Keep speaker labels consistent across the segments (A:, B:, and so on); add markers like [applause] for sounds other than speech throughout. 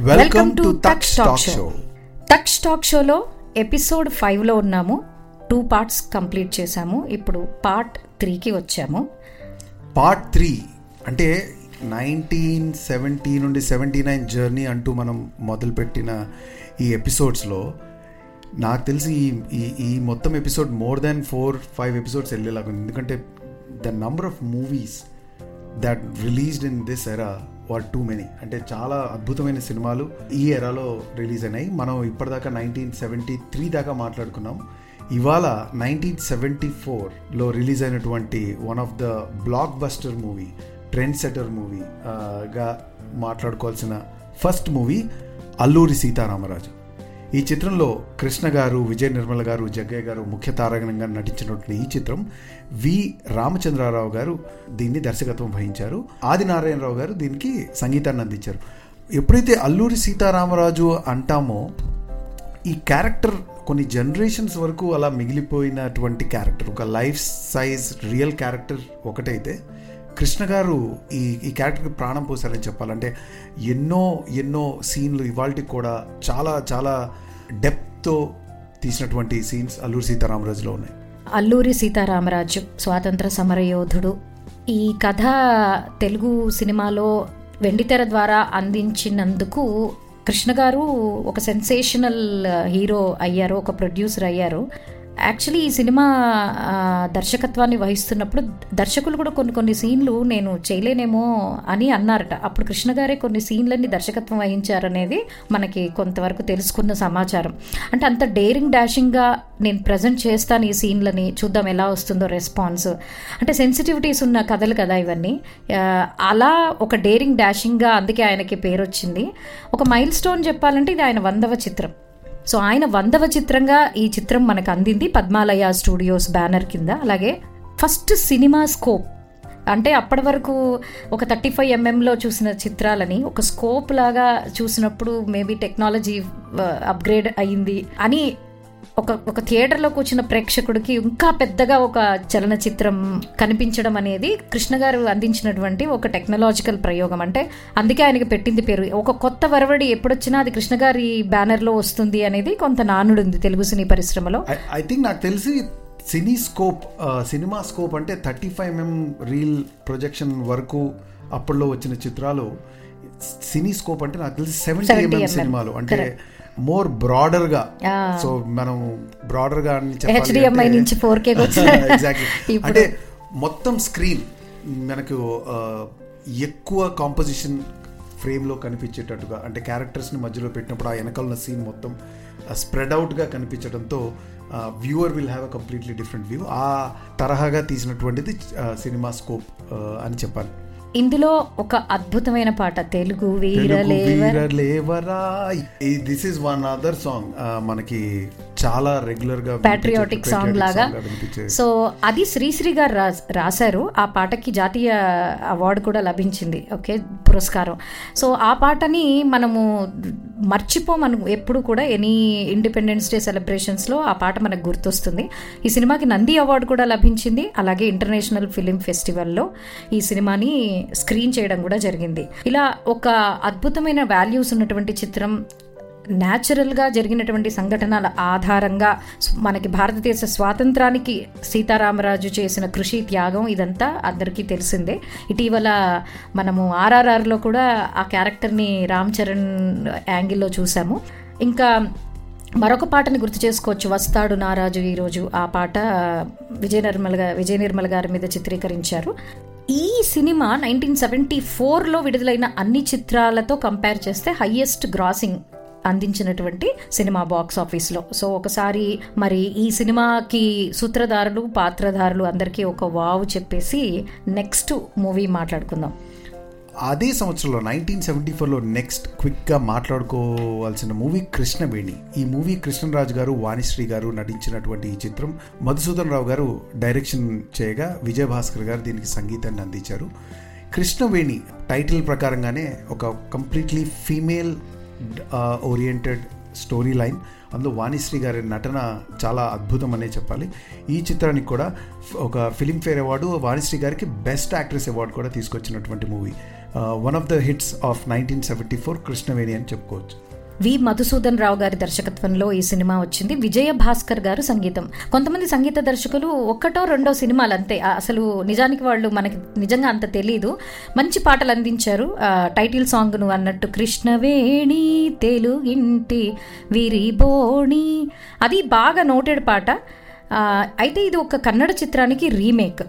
A: Welcome to Taksha talk show
B: Taksha talk షోలో episode ఫైవ్లో ఉన్నాము. టూ పార్ట్స్ కంప్లీట్ చేశాము. ఇప్పుడు పార్ట్ త్రీకి వచ్చాము.
A: పార్ట్ త్రీ అంటే నైన్టీన్ సెవెంటీ నుండి సెవెంటీ నైన్ జర్నీ అంటూ మనం మొదలుపెట్టిన ఈ ఎపిసోడ్స్లో నాకు తెలిసి ఈ ఈ మొత్తం episode more than four five episodes వెళ్ళేలాగా ఉంది. ఎందుకంటే the number of movies that released in this era were too many. అంటే చాలా అద్భుతమైన సినిమాలు ఈ ఎరాలో రిలీజ్ అయినాయి. మనం ఇప్పటిదాకా నైన్టీన్ సెవెంటీ త్రీ దాకా మాట్లాడుకున్నాం. ఇవాళ నైన్టీన్ సెవెంటీ ఫోర్లో రిలీజ్ అయినటువంటి one of the blockbuster movie trendsetter మూవీగా మాట్లాడుకోవాల్సిన ఫస్ట్ మూవీ అల్లూరి సీతారామరాజు. ఈ చిత్రంలో కృష్ణ గారు విజయ నిర్మల గారు జగ్గయ్య గారు ముఖ్య తారాగణంగా నటించినటువంటి ఈ చిత్రం వి రామచంద్రారావు గారు దీన్ని దర్శకత్వం వహించారు. ఆదినారాయణరావు గారు దీనికి సంగీతాన్ని అందించారు. ఎప్పుడైతే అల్లూరి సీతారామరాజు అంటామో ఈ క్యారెక్టర్ కొన్ని జనరేషన్స్ వరకు అలా మిగిలిపోయినటువంటి క్యారెక్టర్ ఒక లైఫ్ సైజ్ రియల్ క్యారెక్టర్ ఒకటైతే కృష్ణ గారు ఈ ఈ క్యారెక్టర్కి ప్రాణం పోసారని చెప్పాలంటే ఎన్నో ఎన్నో సీన్లు ఇవాళకి కూడా చాలా చాలా డెప్త్తో తీసినటువంటి సీన్స్ అల్లూరి సీతారామరాజులో ఉన్నాయి.
B: అల్లూరి సీతారామరాజు స్వాతంత్ర సమరయోధుడు. ఈ కథ తెలుగు సినిమాలో వెండితెర ద్వారా అందించినందుకు కృష్ణ గారు ఒక సెన్సేషనల్ హీరో అయ్యారు ఒక ప్రొడ్యూసర్ అయ్యారు. యాక్చువల్లీ ఈ సినిమా దర్శకత్వాన్ని వహిస్తున్నప్పుడు దర్శకులు కూడా కొన్ని కొన్ని సీన్లు నేను చేయలేనేమో అని అన్నారట. అప్పుడు కృష్ణ గారే కొన్ని సీన్లన్నీ దర్శకత్వం వహించారనేది మనకి కొంతవరకు తెలుసుకున్న సమాచారం. అంటే అంత డేరింగ్ డాషింగ్గా నేను ప్రజెంట్ చేస్తాను ఈ సీన్లని చూద్దాం ఎలా వస్తుందో రెస్పాన్స్. అంటే సెన్సిటివిటీస్ ఉన్న కథలు కదా ఇవన్నీ. అలా ఒక డేరింగ్ డాషింగ్గా అందుకే ఆయనకి పేరు వచ్చింది ఒక మైల్ స్టోన్ చెప్పాలంటే ఇది ఆయన వందవ చిత్రం. సో ఆయన వందవ చిత్రంగా ఈ చిత్రం మనకు అందింది పద్మాలయ స్టూడియోస్ బ్యానర్ కింద. అలాగే ఫస్ట్ సినిమా స్కోప్. అంటే అప్పటి వరకు ఒక థర్టీ ఫైవ్ ఎంఎంలో చూసిన చిత్రాలని ఒక స్కోప్ లాగా చూసినప్పుడు మేబీ టెక్నాలజీ అప్గ్రేడ్ అయ్యింది అని ఒక ఒక థియేటర్లోకి వచ్చిన ప్రేక్షకుడికి ఇంకా పెద్దగా ఒక చలనచిత్రం కనిపించడం అనేది కృష్ణ గారు అందించినటువంటి ఒక టెక్నాలజికల్ ప్రయోగం. అంటే అందుకే ఆయనకి పెట్టింది పేరు. ఒక కొత్త వరవడి ఎప్పుడొచ్చినా అది కృష్ణ గారి బ్యానర్లో వస్తుంది అనేది కొంత నానుడు ఉంది తెలుగు సినీ పరిశ్రమలో.
A: ఐ థింక్ నాకు తెలిసి సినీ స్కోప్ సినిమా స్కోప్ అంటే thirty five MM reel projection వరకు అప్పట్లో వచ్చిన చిత్రాలు. సినీ స్కోప్ అంటే నాకు తెలిసి సెవెంటీ
B: 70
A: ఎంఎం. సినిమాలు. అంటే మోర్ బ్రాడర్గా. సో మనం
B: బ్రాడర్గా
A: అంటే-
B: నుంచి 4K కి [laughs] వచ్చిన
A: Exactly.
B: ఇప్పుడు-
A: అంటే మొత్తం స్క్రీన్ మనకు ఎక్కువ కాంపోజిషన్ ఫ్రేమ్లో కనిపించేటట్టుగా అంటే క్యారెక్టర్స్ని మధ్యలో పెట్టినప్పుడు ఆ వెనకాల సీన్ మొత్తం స్ప్రెడ్ అవుట్గా కనిపించడంతో viewer will have a completely different view ఆ తరహాగా తీసినటువంటిది సినిమా స్కోప్ అని చెప్పాలి.
B: ఇందులో ఒక అద్భుతమైన పాట Telugu
A: వీరలేవరా this is one other song. మనకి చాలా రెగ్యులర్గా
B: ప్యాట్రియాటిక్ సాంగ్ లాగా. సో అది శ్రీశ్రీ గారు రాశారు. ఆ పాటకి జాతీయ అవార్డు కూడా లభించింది. ఓకే పురస్కారం. సో ఆ పాటని మనము మర్చిపోమను ఎప్పుడు కూడా ఎనీ ఇండిపెండెన్స్ డే సెలబ్రేషన్స్లో ఆ పాట మనకు గుర్తొస్తుంది. ఈ సినిమాకి నంది అవార్డు కూడా లభించింది. అలాగే ఇంటర్నేషనల్ ఫిలిం ఫెస్టివల్లో ఈ సినిమాని స్క్రీన్ చేయడం కూడా జరిగింది. ఇలా ఒక అద్భుతమైన వాల్యూస్ ఉన్నటువంటి చిత్రం న్యాచురల్గా జరిగినటువంటి సంఘటనల ఆధారంగా మనకి భారతదేశ స్వాతంత్రానికి సీతారామరాజు చేసిన కృషి త్యాగం ఇదంతా అందరికీ తెలిసిందే. ఇటీవల మనము ఆర్ఆర్ఆర్లో కూడా ఆ క్యారెక్టర్ని రామ్ చరణ్ యాంగిల్లో చూసాము. ఇంకా మరొక పాటని గుర్తు చేసుకోవచ్చు. వస్తాడు నారాజు ఈరోజు ఆ పాట విజయ నిర్మల్ విజయ నిర్మల్ గారి మీద చిత్రీకరించారు. ఈ సినిమా నైన్టీన్ సెవెంటీ ఫోర్లో విడుదలైన అన్ని చిత్రాలతో కంపేర్ చేస్తే హయ్యెస్ట్ గ్రాసింగ్ అందించినటువంటి సినిమా బాక్స్ ఆఫీస్లో. సో ఒకసారి మరి ఈ సినిమాకి సూత్రధారులు పాత్రధారులు అందరికీ ఒక వావు చెప్పేసి నెక్స్ట్ మూవీ మాట్లాడుకుందాం.
A: అదే సంవత్సరంలో నైన్టీన్ సెవెంటీ ఫోర్లో నెక్స్ట్ క్విక్గా మాట్లాడుకోవాల్సిన మూవీ కృష్ణవేణి. ఈ మూవీ కృష్ణరాజు గారు వాణిశ్రీ గారు నటించినటువంటి ఈ చిత్రం మధుసూదన్ రావు గారు డైరెక్షన్ చేయగా విజయభాస్కర్ గారు దీనికి సంగీతాన్ని అందించారు. కృష్ణవేణి టైటిల్ ప్రకారంగానే ఒక completely female oriented story line అందులో వాణిశ్రీ గారి నటన చాలా అద్భుతం అనే చెప్పాలి. ఈ చిత్రానికి కూడా ఒక ఫిలింఫేర్ అవార్డు వాణిశ్రీ గారికి బెస్ట్ యాక్ట్రెస్ అవార్డు కూడా తీసుకొచ్చినటువంటి movie one of the hits of nineteen seventy four Krishnaveni అని చెప్పుకోవచ్చు.
B: వి మధుసూదన్ రావు గారి దర్శకత్వంలో ఈ సినిమా వచ్చింది. విజయ భాస్కర్ గారు సంగీతం. కొంతమంది సంగీత దర్శకులు ఒక్కటో రెండో సినిమాలు అంతే. అసలు నిజానికి వాళ్ళు మనకి నిజంగా అంత తెలీదు. మంచి పాటలు అందించారు. టైటిల్ సాంగ్ను అన్నట్టు కృష్ణవేణి తెలుగింటి విరిబోణి. అది బాగా నోటెడ్ పాట. అయితే ఇది ఒక కన్నడ చిత్రానికి రీమేక్.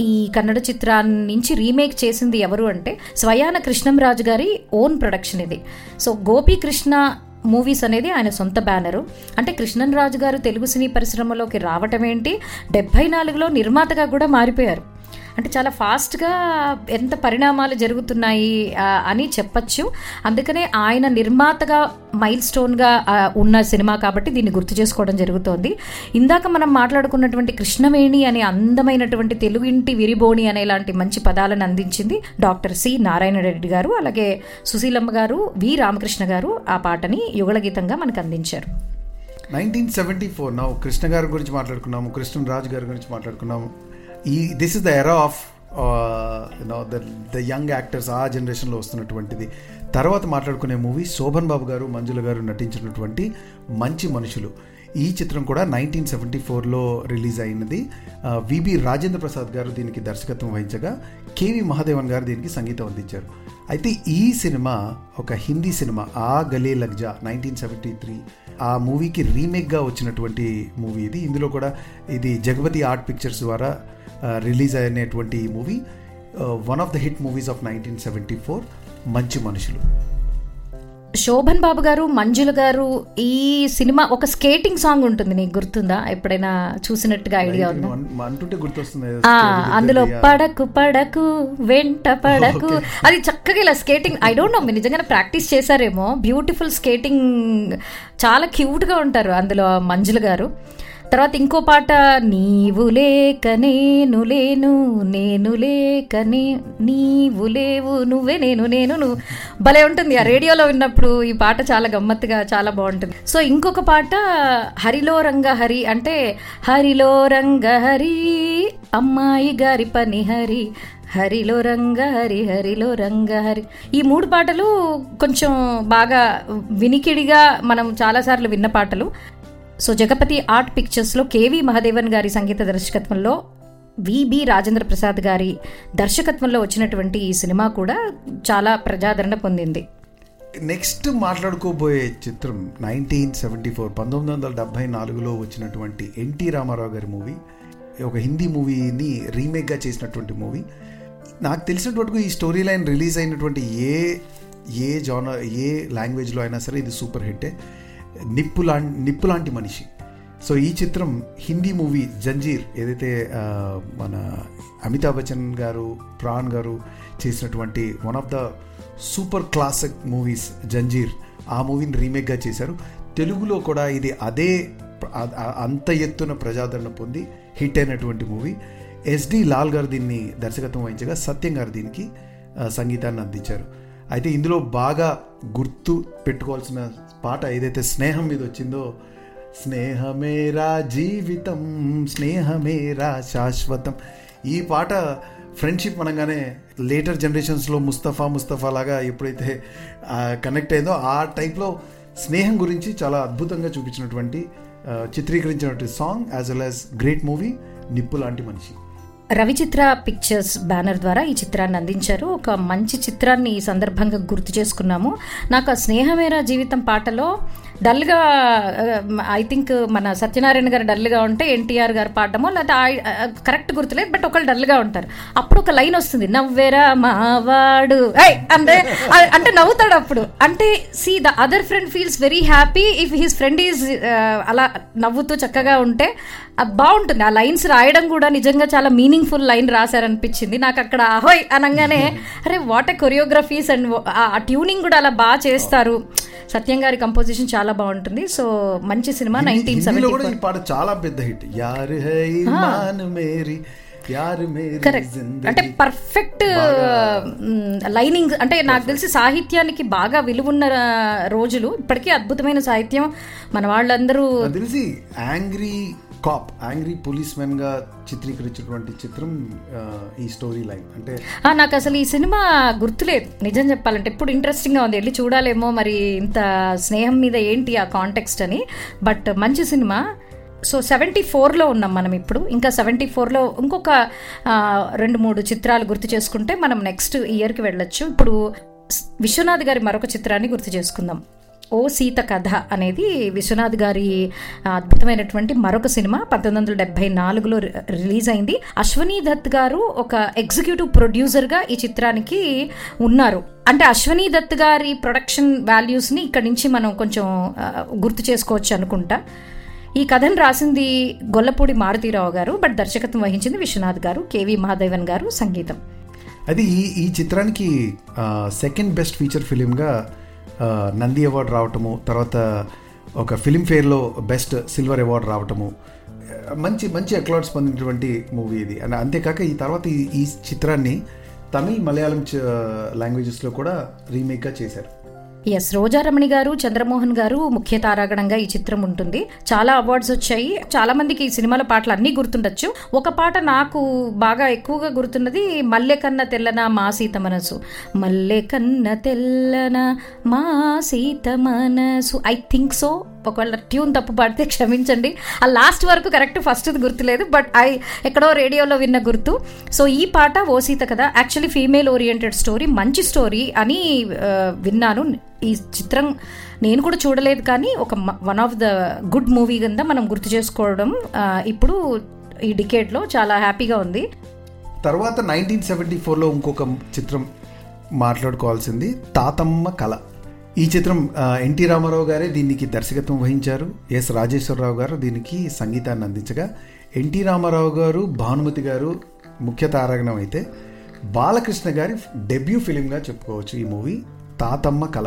B: ఈ కన్నడ చిత్రాన్ని నుంచి రీమేక్ చేసింది ఎవరు అంటే స్వయాన కృష్ణంరాజు గారి ఓన్ ప్రొడక్షన్ ఇది. సో గోపీకృష్ణ మూవీస్ అనేది ఆయన సొంత బ్యానరు. అంటే కృష్ణంరాజు గారు తెలుగు సినీ పరిశ్రమలోకి రావటం ఏంటి? డెబ్బై నాలుగులో నిర్మాతగా కూడా మారిపోయారు. అంటే చాలా ఫాస్ట్గా ఎంత పరిణామాలు జరుగుతున్నాయి అని చెప్పచ్చు. అందుకనే ఆయన నిర్మాతగా మైల్ స్టోన్గా ఉన్న సినిమా కాబట్టి దీన్ని గుర్తు చేసుకోవడం జరుగుతోంది. ఇందాక మనం మాట్లాడుకున్నటువంటి కృష్ణవేణి అనే అందమైనటువంటి తెలుగు ఇంటి విరిబోణి అనే లాంటి మంచి పదాలను అందించింది డాక్టర్ సి నారాయణ రెడ్డి గారు. అలాగే సుశీలమ్మ గారు వి రామకృష్ణ గారు ఆ పాటని యుగళగీతంగా మనకు అందించారు.
A: Nineteen seventy four. నా కృష్ణ గారి గురించి మాట్లాడుకున్నాము కృష్ణరాజు గారి గురించి మాట్లాడుకున్నాము. ఈ this is the era of you know the the young actors ఆ జనరేషన్లో వస్తున్నటువంటిది. తర్వాత మాట్లాడుకునే మూవీ శోభన్ బాబు గారు మంజుల గారు నటించినటువంటి మంచి మనుషులు. ఈ చిత్రం కూడా నైన్టీన్ సెవెంటీ ఫోర్లో రిలీజ్ అయినది. విబి రాజేంద్ర ప్రసాద్ గారు దీనికి దర్శకత్వం వహించగా కేవి మహాదేవన్ గారు దీనికి సంగీతం అందించారు. అయితే ఈ సినిమా ఒక హిందీ సినిమా ఆ Gale Lagja nineteen seventy three ఆ మూవీకి రీమేక్గా వచ్చినటువంటి మూవీ ఇది. ఇందులో కూడా ఇది జగపతి ఆర్ట్ పిక్చర్స్ ద్వారా రిలీజ్ అయినటువంటి ఈ movie one of the hit movies of nineteen seventy four మంచి మనుషులు.
B: శోభన్ బాబు గారు మంజుల గారు ఈ సినిమా ఒక స్కేటింగ్ సాంగ్ ఉంటుంది నీకు గుర్తుందా? ఎప్పుడైనా చూసినట్టుగా ఐడియా ఉందా? అందులో పడకు పడకు వెంట పడకు. అది చక్కగా ఇలా స్కేటింగ్ ఐ డోంట్ నో మీరు నిజంగానే ప్రాక్టీస్ చేశారేమో. బ్యూటిఫుల్ స్కేటింగ్ చాలా క్యూట్గా ఉంటారు అందులో మంజుల గారు. తర్వాత ఇంకో పాట నీవు లేక నేను లేను నేను లేక నే నీవు లేవు నువ్వే నేను నేను నువ్వు భలే ఉంటుంది. ఆ రేడియోలో విన్నప్పుడు ఈ పాట చాలా గమ్మత్తుగా చాలా బాగుంటుంది. సో ఇంకొక పాట హరిలో రంగ హరి అంటే హరిలో రంగ హరి అమ్మాయి గారి పని హరి హరిలో రంగ హరి హరిలో రంగ హరి. ఈ మూడు పాటలు కొంచెం బాగా వినికిడిగా మనం చాలాసార్లు విన్న పాటలు. సో జగపతి ఆర్ట్ పిక్చర్స్లో కేవి మహాదేవన్ గారి సంగీత దర్శకత్వంలో విబి రాజేంద్ర ప్రసాద్ గారి దర్శకత్వంలో వచ్చినటువంటి ఈ సినిమా కూడా చాలా ప్రజాదరణ పొందింది.
A: నెక్స్ట్ మాట్లాడుకోబోయే చిత్రం నైన్టీన్ సెవెంటీ ఫోర్ పంతొమ్మిది వందల డెబ్బై నాలుగులో వచ్చినటువంటి ఎన్టీ రామారావు గారి మూవీ ఒక హిందీ మూవీని రీమేక్గా చేసినటువంటి మూవీ. నాకు తెలిసినటువంటి ఈ స్టోరీ లైన్ రిలీజ్ అయినటువంటి ఏ ఏ జానర్ ఏ లాంగ్వేజ్లో అయినా సరే ఇది సూపర్ హిట్టే నిప్పు లా నిప్పు లాంటి మనిషి. సో ఈ చిత్రం హిందీ మూవీ జంజీర్ ఏదైతే మన అమితాబ్ బచ్చన్ గారు ప్రాణ్ గారు చేసినటువంటి one of the super classic movies Zanjeer ఆ మూవీని రీమేక్గా చేశారు. తెలుగులో కూడా ఇది అదే అంత ఎత్తున ప్రజాదరణ పొంది హిట్ అయినటువంటి మూవీ. ఎస్డి లాల్ గారు దీన్ని దర్శకత్వం వహించగా సత్యం గారు దీనికి సంగీతాన్ని అందించారు. అయితే ఇందులో బాగా గుర్తు పెట్టుకోవాల్సిన పాట ఏదైతే స్నేహం మీద వచ్చిందో స్నేహమేరా జీవితం స్నేహమేరా శాశ్వతం. ఈ పాట ఫ్రెండ్షిప్ అనగానే లేటర్ జనరేషన్స్లో ముస్తఫా ముస్తఫా లాగా ఎప్పుడైతే కనెక్ట్ అయిందో ఆ టైప్లో స్నేహం గురించి చాలా అద్భుతంగా చూపించినటువంటి చిత్రీకరించినటువంటి song as well as great movie నిప్పు లాంటి మనిషి.
B: రవిచిత్ర పిక్చర్స్ బ్యానర్ ద్వారా ఈ చిత్రాన్ని అందించారు. ఒక మంచి చిత్రాన్ని ఈ సందర్భంగా గుర్తు చేసుకున్నాము. నాకు ఆ స్నేహమేరా జీవితం పాటలో డల్గా ఐ థింక్ మన సత్యనారాయణ గారు డల్గా ఉంటే ఎన్టీఆర్ గారు పాడడమో లేకపోతే కరెక్ట్ గుర్తులేదు బట్ ఒకళ్ళు డల్గా ఉంటారు. అప్పుడు ఒక లైన్ వస్తుంది నవ్వేరా మావాడు. అంటే అంటే నవ్వుతాడు అప్పుడు. అంటే see the other friend feels very happy if his friend is అలా నవ్వుతూ చక్కగా ఉంటే బాగుంటుంది. ఆ లైన్స్ రాయడం కూడా నిజంగా చాలా మీనింగ్ఫుల్ లైన్ రాశారనిపించింది. నాకు అక్కడ అహోయ్ అనగానే అరే వాట్ ఎ కొరియోగ్రఫీస్ అండ్ ఆ ట్యూనింగ్ కూడా అలా బాగా చేస్తారు. సత్యం గారి కంపోజిషన్ చాలా బాగుంటుంది. సో మంచి సినిమా నైన్టీన్ సెవెంటీ
A: పాట చాలా పెద్ద హిట్. యార్ హై మాన్ మేరీ
B: కరెక్ట్ అంటే పర్ఫెక్ట్ లైనింగ్ అంటే నాకు తెలిసి సాహిత్యానికి బాగా విలువున్న రోజులు. ఇప్పటికీ అద్భుతమైన సాహిత్యం మన వాళ్ళందరూ
A: తెలిసి యాంగ్రీ కాప్ యాంగ్రీ పోలీస్ మెన్గా చిత్రీకరించినటువంటి చిత్రం ఈ స్టోరీ లైన్ అంటే
B: నాకు అసలు ఈ సినిమా గుర్తులేదు. నిజం చెప్పాలంటే ఇప్పుడు ఇంట్రెస్టింగ్గా ఉంది. వెళ్ళి చూడాలేమో మరి ఇంత స్నేహం మీద ఏంటి ఆ కాంటెక్స్ట్ అని. బట్ మంచి సినిమా. సో సెవెంటీ ఫోర్లో ఉన్నాం మనం ఇప్పుడు. ఇంకా సెవెంటీ ఫోర్లో ఇంకొక రెండు మూడు చిత్రాలు గుర్తు చేసుకుంటే మనం నెక్స్ట్ ఇయర్కి వెళ్ళొచ్చు. ఇప్పుడు విశ్వనాథ్ గారి మరొక చిత్రాన్ని గుర్తు చేసుకుందాం. ఓ సీత కథ అనేది విశ్వనాథ్ గారి అద్భుతమైనటువంటి మరొక సినిమా పంతొమ్మిది వందల డెబ్బై నాలుగులో రిలీజ్ అయింది. అశ్వనీ దత్ గారు ఒక ఎగ్జిక్యూటివ్ ప్రొడ్యూసర్గా ఈ చిత్రానికి ఉన్నారు. అంటే అశ్వనీ దత్ గారి ప్రొడక్షన్ వాల్యూస్ని ఇక్కడి నుంచి మనం కొంచెం గుర్తు చేసుకోవచ్చు అనుకుంటా. ఈ కథను రాసింది గొల్లపూడి మారుతీరావు గారు బట్ దర్శకత్వం వహించింది విశ్వనాథ్ గారు కేవి మహాదేవన్ గారు సంగీతం.
A: అది ఈ చిత్రానికి సెకండ్ బెస్ట్ ఫీచర్ ఫిలింగా నంది అవార్డు రావటము తర్వాత ఒక ఫిలింఫేర్లో బెస్ట్ సిల్వర్ అవార్డు రావటము. మంచి మంచి అక్లాడ్స్ పొందినటువంటి మూవీ ఇది. అండ్ అంతేకాక ఈ తర్వాత ఈ చిత్రాన్ని తమిళ్ మలయాళం లాంగ్వేజెస్లో కూడా రీమేక్గా చేశారు.
B: ఎస్ రోజారమణి గారు చంద్రమోహన్ గారు ముఖ్య తారాగణంగా ఈ చిత్రం ఉంటుంది. చాలా అవార్డ్స్ వచ్చాయి. చాలా మందికి ఈ సినిమాల పాటలు అన్నీ గుర్తుండొచ్చు. ఒక పాట నాకు బాగా ఎక్కువగా గుర్తున్నది మల్లె కన్న తెల్లన మా సీత మనసు. మల్లె కన్న తెల్లన మా సీత మనసు. ఐ థింక్ సో ఒకవేళ ట్యూన్ తప్పు పాడితే క్షమించండి. ఆ లాస్ట్ వరకు కరెక్ట్ ఫస్ట్ గుర్తులేదు బట్ ఐ ఎక్కడో రేడియోలో విన్న గుర్తు. సో ఈ పాట ఓ సీత కదా యాక్చువల్లీ ఫీమేల్ ఓరియంటెడ్ స్టోరీ మంచి స్టోరీ అని విన్నాను. ఈ చిత్రం నేను కూడా చూడలేదు కానీ ఒక one of the good movie కింద మనం గుర్తు చేసుకోవడం ఇప్పుడు ఈ డికేట్లో చాలా హ్యాపీగా ఉంది.
A: తర్వాత నైన్టీన్ సెవెంటీ ఫోర్లో ఇంకొక చిత్రం మాట్లాడుకోవాల్సింది తాతమ్మ కళ. ఈ చిత్రం ఎన్టీ రామారావు గారే దీనికి దర్శకత్వం వహించారు. ఎస్ రాజేశ్వరరావు గారు దీనికి సంగీతాన్ని అందించగా ఎన్టీ రామారావు గారు భానుమతి గారు ముఖ్య తారాగణం అయితే బాలకృష్ణ గారి డెబ్యూ ఫిలింగా చెప్పుకోవచ్చు ఈ మూవీ తాతమ్మ కళ.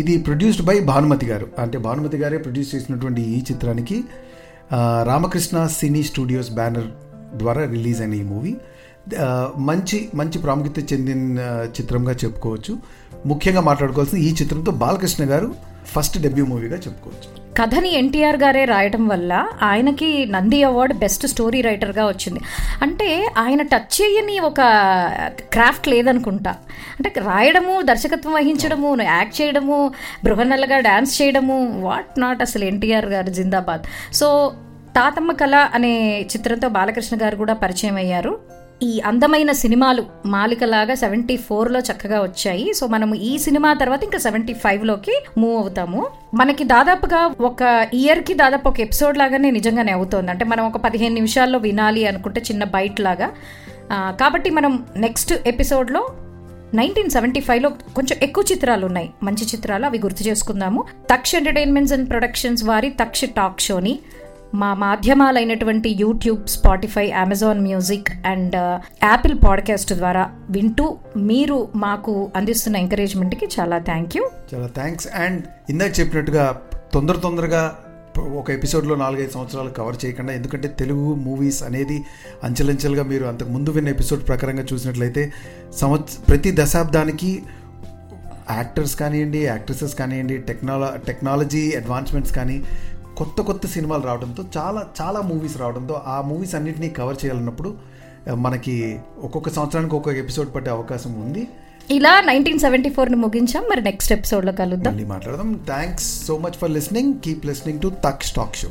A: ఇది ప్రొడ్యూస్డ్ బై భానుమతి గారు. అంటే భానుమతి గారే ప్రొడ్యూస్ చేసినటువంటి ఈ చిత్రానికి రామకృష్ణ సినీ స్టూడియోస్ బ్యానర్ ద్వారా రిలీజ్ అయిన ఈ మూవీ. మంచి మంచి ప్రాముఖ్యత చెందిన చిత్రంగా చెప్పుకోవచ్చు. ముఖ్యంగా మాట్లాడుకోవాల్సింది ఈ చిత్రంతో బాలకృష్ణ గారు ఫస్ట్ డెబ్యూ మూవీగా చెప్పుకోవచ్చు.
B: కథని ఎన్టీఆర్ గారే రాయటం వల్ల ఆయనకి నంది అవార్డు బెస్ట్ స్టోరీ రైటర్గా వచ్చింది. అంటే ఆయన టచ్ చేయని ఒక క్రాఫ్ట్ లేదనుకుంటా. అంటే రాయడము దర్శకత్వం వహించడము యాక్ట్ చేయడము బృహనల్లగా డ్యాన్స్ చేయడము వాట్ నాట్ అసలు ఎన్టీఆర్ గారు జిందాబాద్. సో తాతమ్మ కళ అనే చిత్రంతో బాలకృష్ణ గారు కూడా పరిచయం అయ్యారు. ఈ అందమైన సినిమాలు మాలికలాగా సెవెంటీ ఫోర్లో చక్కగా వచ్చాయి. సో మనము ఈ సినిమా తర్వాత ఇంకా సెవెంటీ ఫైవ్లోకి మూవ్ అవుతాము. మనకి దాదాపుగా ఒక ఇయర్కి దాదాపు ఒక ఎపిసోడ్ లాగానే నిజంగానే అవుతుంది. అంటే మనం ఒక పదిహేను నిమిషాల్లో వినాలి అనుకుంటే చిన్న బైట్ లాగా. కాబట్టి మనం నెక్స్ట్ ఎపిసోడ్లో నైన్టీన్ సెవెంటీ ఫైవ్లో కొంచెం ఎక్కువ చిత్రాలు ఉన్నాయి. మంచి చిత్రాలు అవి గుర్తు చేసుకుందాము. తక్ష ఎంటర్టైన్మెంట్స్ అండ్ ప్రొడక్షన్స్ వారి తక్ష టాక్ షోని. మా మాధ్యమాలైనటువంటి YouTube Spotify Amazon music and uh, Apple podcast ద్వారా వింటూ మీరు మాకు అందిస్తున్న ఎంకరేజ్మెంట్కి చాలా థ్యాంక్ యూ.
A: చాలా థ్యాంక్స్. అండ్ ఇందాక చెప్పినట్టుగా తొందర తొందరగా ఒక ఎపిసోడ్లో నాలుగైదు సంవత్సరాలు కవర్ చేయకుండా ఎందుకంటే తెలుగు మూవీస్ అనేది అంచెలంచెలుగా మీరు అంతకు ముందు విన్న ఎపిసోడ్ ప్రకారంగా చూసినట్లయితే సంవత్స ప్రతి దశాబ్దానికి యాక్టర్స్ కానివ్వండి యాక్ట్రెసెస్ కానివ్వండి టెక్నాల టెక్నాలజీ అడ్వాన్స్మెంట్స్ కానీ కొత్త కొత్త సినిమాలు రావడంతో చాలా చాలా మూవీస్ రావడంతో ఆ మూవీస్ అన్నింటినీ కవర్ చేయాలన్నప్పుడు మనకి ఒక్కొక్క సంవత్సరానికి ఒక్కొక్క ఎపిసోడ్ పట్టే అవకాశం ఉంది.
B: ఇలా నైన్టీన్ సెవెంటీ ఫోర్ని ముగించాం. మరి నెక్స్ట్ ఎపిసోడ్లో కలుద్దాం.
A: మళ్ళీ మాట్లాడదాం. Thanks so much for listening keep listening to తక్ స్టాక్ షో